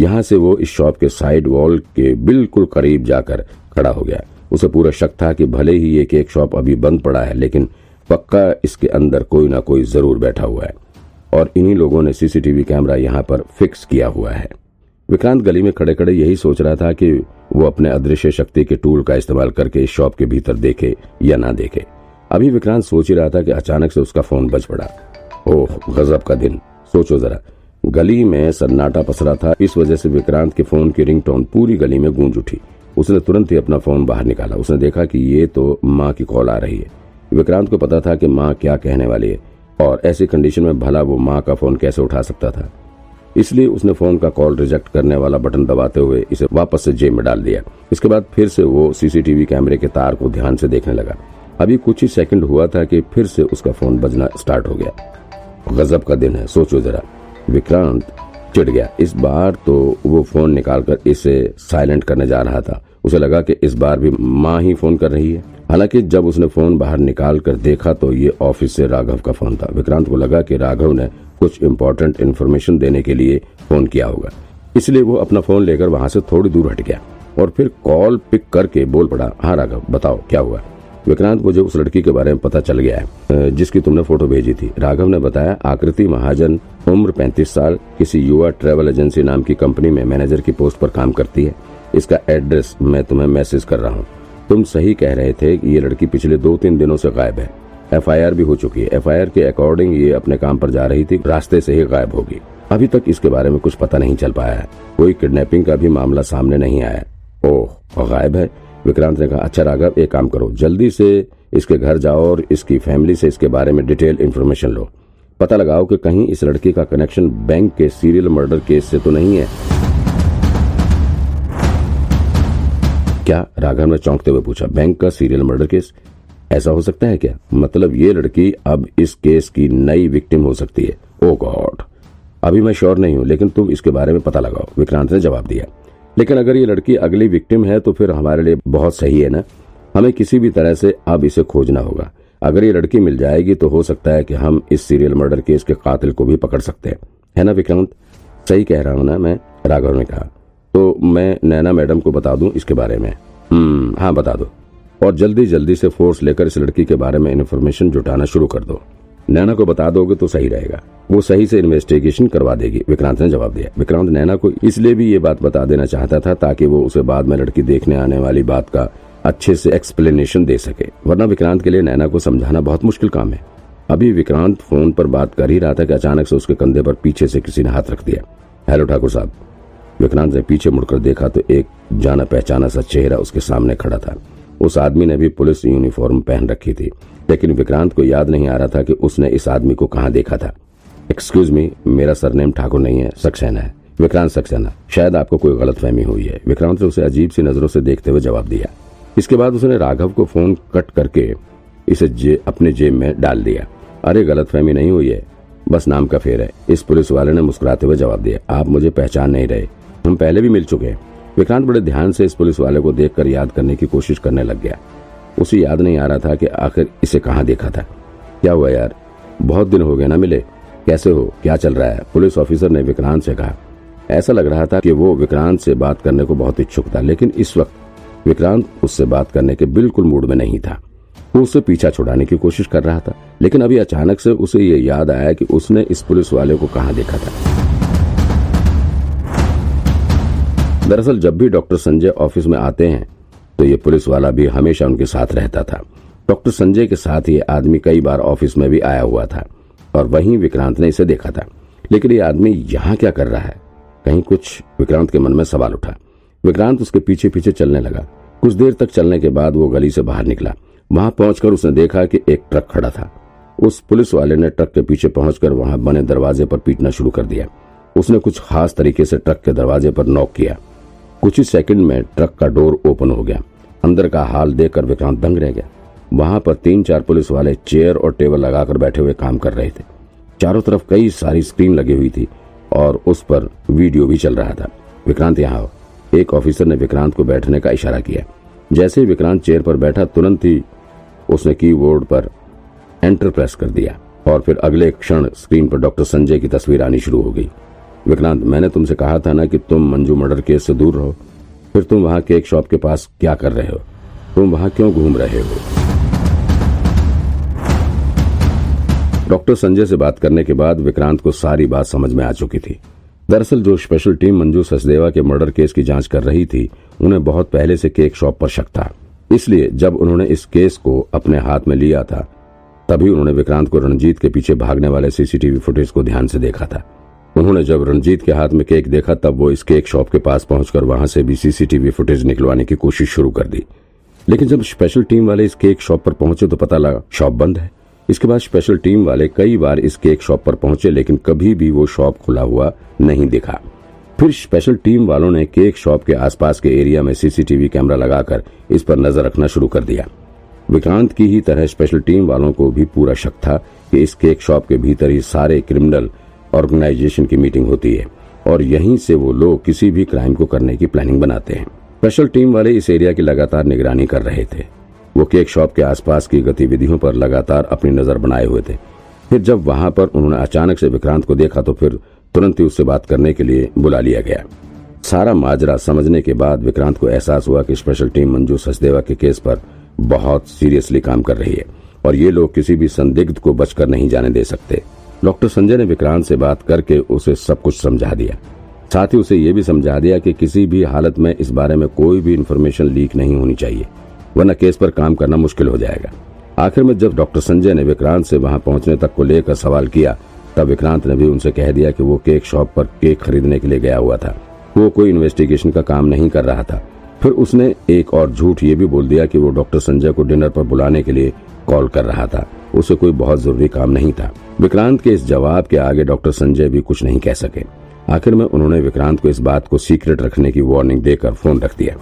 यहाँ से वो इस शॉप के साइड वॉल के बिल्कुल करीब जाकर खड़ा हो गया। उसे पूरा शक था कि भले ही ये केक शॉप अभी बंद पड़ा है, लेकिन पक्का इसके अंदर कोई ना कोई ज़रूर बैठा हुआ है। और इन्हीं लोगों ने सीसीटीवी कैमरा यहाँ पर फिक्स किया हुआ है। विक्रांत गली में खड़े खड़े यही सोच रहा था कि वो अपने अदृश्य शक्ति के टूल का इस्तेमाल करके इस शॉप के भीतर देखे या ना देखे। अभी विक्रांत सोच ही रहा था कि अचानक से उसका फ़ोन बज पड़ा। ओह, गजब का दिन। सोचो जरा गली में सन्नाटा पसरा था। इस वजह से विक्रांत के फ़ोन की रिंगटोन पूरी गली में गूंज उठी। उसने तुरंत ही अपना फ़ोन बाहर निकाला। उसने देखा कि ये तो माँ की कॉल आ रही है। विक्रांत को पता था कि माँ क्या कहने वाली है और ऐसी कंडीशन में भला वो माँ का फ़ोन कैसे उठा सकता था। इसलिए उसने फ़ोन का कॉल रिजेक्ट करने वाला बटन दबाते हुए इसे वापस से जेब में डाल दिया। इसके बाद फिर से वो सीसीटीवी कैमरे के तार को ध्यान से देखने लगा। अभी कुछ ही सेकंड हुआ था कि फिर से उसका फ़ोन बजना स्टार्ट हो गया। गजब का दिन है, सोचो जरा। विक्रांत चिढ़ गया। इस बार तो वो फ़ोन निकालकर इसे साइलेंट करने जा रहा था। उसे लगा कि इस बार भी माँ ही फ़ोन कर रही है। हालाँकि जब उसने फ़ोन बाहर निकाल कर देखा तो ये ऑफ़िस से राघव का फ़ोन था। विक्रांत को लगा कि राघव ने कुछ इम्पोर्टेंट इन्फॉर्मेशन देने के लिए फ़ोन किया होगा। इसलिए वो अपना फ़ोन लेकर वहाँ से थोड़ी दूर हट गया और फिर कॉल पिक करके बोल पड़ा हाँ राघव, बताओ, क्या हुआ? विक्रांत, मुझे उस लड़की के बारे में पता चल गया है जिसकी तुमने फ़ोटो भेजी थी। राघव ने बताया, आकृति महाजन, उम्र 35 साल, किसी युवा ट्रेवल एजेंसी नाम की कंपनी में मैनेजर की पोस्ट पर काम करती है। इसका एड्रेस मैं तुम्हें मैसेज कर रहा हूँ। तुम सही कह रहे थे कि ये लड़की पिछले दो तीन दिनों से गायब है। एफआईआर भी हो चुकी है। एफआईआर के अकॉर्डिंग ये अपने काम पर जा रही थी, रास्ते से ही गायब होगी। अभी तक इसके बारे में कुछ पता नहीं चल पाया है। कोई किडनैपिंग का भी मामला सामने नहीं आया। ओह गायब है? विक्रांत ने कहा अच्छा राघव, एक काम करो, जल्दी से इसके घर जाओ और इसकी फैमिली से इसके बारे में डिटेल इन्फॉर्मेशन लो। पता लगाओ कि कहीं इस लड़की का कनेक्शन बैंक के सीरियल मर्डर केस से तो नहीं है। क्या राघव ने चौंकते हुए पूछा बैंक का सीरियल मर्डर केस ऐसा हो सकता है क्या? मतलब ये लड़की अब इस केस की नई विक्टिम हो सकती है। ओ गॉड अभी मैं श्योर नहीं हूँ, लेकिन तुम इसके बारे में पता लगाओ। विक्रांत ने जवाब दिया लेकिन अगर ये लड़की अगली विक्टिम है तो फिर हमारे लिए बहुत सही है ना? हमें किसी भी तरह से अब इसे खोजना होगा। अगर ये लड़की मिल जाएगी तो हो सकता है कि हम इस सीरियल मर्डर केस के कातिल को भी पकड़ सकते हैं। है ना विक्रांत? सही कह रहा हूँ ना मैं? राघव ने कहा। तो मैं नैना मैडम को बता दूँ इसके बारे में? हम्म हाँ बता दो। और जल्दी जल्दी से फोर्स लेकर इस लड़की के बारे में इन्फॉर्मेशन जुटाना शुरू कर दो। नैना को बता दोगे तो सही रहेगा। वो सही से इन्वेस्टिगेशन करवा देगी। विक्रांत ने जवाब दिया। विक्रांत, नैना को इसलिए भी ये बात बता देना चाहता था ताकि वो उसे बाद में लड़की देखने आने वाली बात का अच्छे से एक्सप्लेनेशन दे सके। वरना विक्रांत के लिए नैना को समझाना बहुत मुश्किल काम है। अभी विक्रांत फ़ोन पर बात कर ही रहा था कि अचानक से उसके कंधे पर पीछे से किसी ने हाथ रख दिया। हेलो ठाकुर साहब। विक्रांत ने पीछे मुड़कर देखा तो एक जाना पहचाना सा चेहरा उसके सामने खड़ा था। उस आदमी ने भी पुलिस यूनिफॉर्म पहन रखी थी। लेकिन विक्रांत को याद नहीं आ रहा था कि उसने इस आदमी को कहाँ देखा था। एक्सक्यूज मी मेरा सरनेम ठाकुर नहीं है सक्सेना है। विक्रांत सक्सेना शायद आपको कोई गलत फहमी हुई है। विक्रांत ने उसे अजीब सी नज़रों से देखते हुए जवाब दिया। इसके बाद उसने राघव को फ़ोन कट करके इसे जे, अपने जेब में डाल दिया। अरे गलत फहमी नहीं हुई है। बस नाम का फेर है। इस पुलिस वाले ने मुस्कुराते हुए जवाब दिया आप मुझे पहचान नहीं रहे। हम पहले भी मिल चुके हैं। विक्रांत बड़े ध्यान से इस पुलिस वाले को देखकर याद करने की कोशिश करने लग गया। उसे याद नहीं आ रहा था कि आखिर इसे कहाँ देखा था। क्या हुआ यार? बहुत दिन हो गए ना मिले। कैसे हो? क्या चल रहा है? पुलिस ऑफिसर ने विक्रांत से कहा। ऐसा लग रहा था कि वो विक्रांत से बात करने को बहुत इच्छुक था, लेकिन इस वक्त विक्रांत उससे बात करने के बिल्कुल मूड में नहीं था। वो उससे पीछा छुड़ाने की कोशिश कर रहा था, लेकिन अभी अचानक से उसे ये याद आया कि उसने इस पुलिस वाले को कहा देखा था। दरअसल जब भी डॉक्टर संजय ऑफ़िस में आते हैं तो ये पुलिस वाला भी हमेशा उनके साथ रहता था। डॉक्टर संजय के साथ ये आदमी कई बार ऑफ़िस में भी आया हुआ था, और वहीं विक्रांत ने इसे देखा था। लेकिन ये आदमी यहाँ क्या कर रहा है? कहीं कुछ विक्रांत के मन में सवाल उठा। विक्रांत उसके पीछे पीछे चलने लगा। कुछ देर तक चलने के बाद वो गली से बाहर निकला। वहाँ पहुंचकर उसने देखा कि एक ट्रक खड़ा था। उस पुलिस वाले ने ट्रक के पीछे पहुंचकर वहाँ बने दरवाजे पर पीटना शुरू कर दिया। उसने कुछ खास तरीके से ट्रक के दरवाजे पर नॉक किया। कुछ ही सेकंड में ट्रक का डोर ओपन हो गया। अंदर का हाल देखकर विक्रांत दंग रह गया। वहाँ पर तीन चार पुलिस वाले चेयर और टेबल लगाकर बैठे हुए काम कर रहे थे। चारों तरफ़ कई सारी स्क्रीन लगी हुई थी और उस पर वीडियो भी चल रहा था। विक्रांत, यहाँ एक ऑफिसर ने विक्रांत को बैठने का इशारा किया। जैसे ही विक्रांत चेयर पर बैठा, तुरंत ही उसने कीबोर्ड पर एंटर प्रेस कर दिया और फिर अगले क्षण स्क्रीन पर डॉक्टर संजय की तस्वीर आनी शुरू हो गई। विक्रांत, मैंने तुमसे कहा था ना कि तुम मंजू मर्डर केस से दूर रहो। फिर तुम वहाँ केक शॉप के पास क्या कर रहे हो? तुम वहाँ क्यों घूम रहे हो? डॉक्टर संजय से बात करने के बाद विक्रांत को सारी बात समझ में आ चुकी थी। दरअसल जो स्पेशल टीम मंजू सचदेवा के मर्डर केस की जाँच कर रही थी, उन्हें बहुत पहले से केक शॉप पर शक था। इसलिए जब उन्होंने इस केस को अपने हाथ में लिया था, तभी उन्होंने विक्रांत को रणजीत के पीछे भागने वाले सीसीटीवी फुटेज को ध्यान से देखा था। उन्होंने जब रणजीत के हाथ में केक देखा, तब वो इस केक शॉप के पास पहुंचकर वहाँ से भी सीसीटीवी फुटेज निकलवाने की कोशिश शुरू कर दी। लेकिन जब स्पेशल टीम वाले इस केक शॉप पर पहुँचे तो पता लगा, शॉप बंद है। इसके बाद स्पेशल टीम वाले कई बार इस केक शॉप पर पहुँचे, लेकिन कभी भी वो शॉप खुला हुआ नहीं दिखा। फिर स्पेशल टीम वालों ने केक शॉप के आसपास के एरिया में सीसीटीवी कैमरा लगाकर इस पर नज़र रखना शुरू कर दिया। विक्रांत की ही तरह स्पेशल टीम वालों को भी पूरा शक था कि इस केक शॉप के भीतर ही सारे क्रिमिनल ऑर्गेनाइजेशन की मीटिंग होती है और यहीं से वो लोग किसी भी क्राइम को करने की प्लानिंग बनाते हैं। स्पेशल टीम वाले इस एरिया की लगातार निगरानी कर रहे थे। वो केक शॉप के आसपास की गतिविधियों पर लगातार अपनी नज़र बनाए हुए थे। फिर जब वहाँ पर उन्होंने अचानक से विक्रांत को देखा तो फिर तुरंत ही उससे बात करने के लिए बुला लिया गया। सारा माजरा समझने के बाद विक्रांत को एहसास हुआ कि स्पेशल टीम मंजू सचदेवा के केस पर बहुत सीरियसली काम कर रही है और ये लोग किसी भी संदिग्ध को बचकर नहीं जाने दे सकते। डॉक्टर संजय ने विक्रांत से बात करके उसे सब कुछ समझा दिया। साथ ही उसे ये भी समझा दिया कि किसी भी हालत में इस बारे में कोई भी इन्फॉर्मेशन लीक नहीं होनी चाहिए, वरना केस पर काम करना मुश्किल हो जाएगा। आखिर में जब डॉक्टर संजय ने विक्रांत से वहाँ पहुँचने तक को लेकर सवाल किया, तब विक्रांत ने भी उनसे कह दिया कि वो केक शॉप पर केक खरीदने के लिए गया हुआ था। वो कोई इन्वेस्टिगेशन का काम नहीं कर रहा था। फिर उसने एक और झूठ ये भी बोल दिया कि वो डॉक्टर संजय को डिनर पर बुलाने के लिए कॉल कर रहा था। उसे कोई बहुत ज़रूरी काम नहीं था। विक्रांत के इस जवाब के आगे डॉक्टर संजय भी कुछ नहीं कह सके। आखिर में उन्होंने विक्रांत को इस बात को सीक्रेट रखने की वार्निंग देकर फ़ोन रख दिया।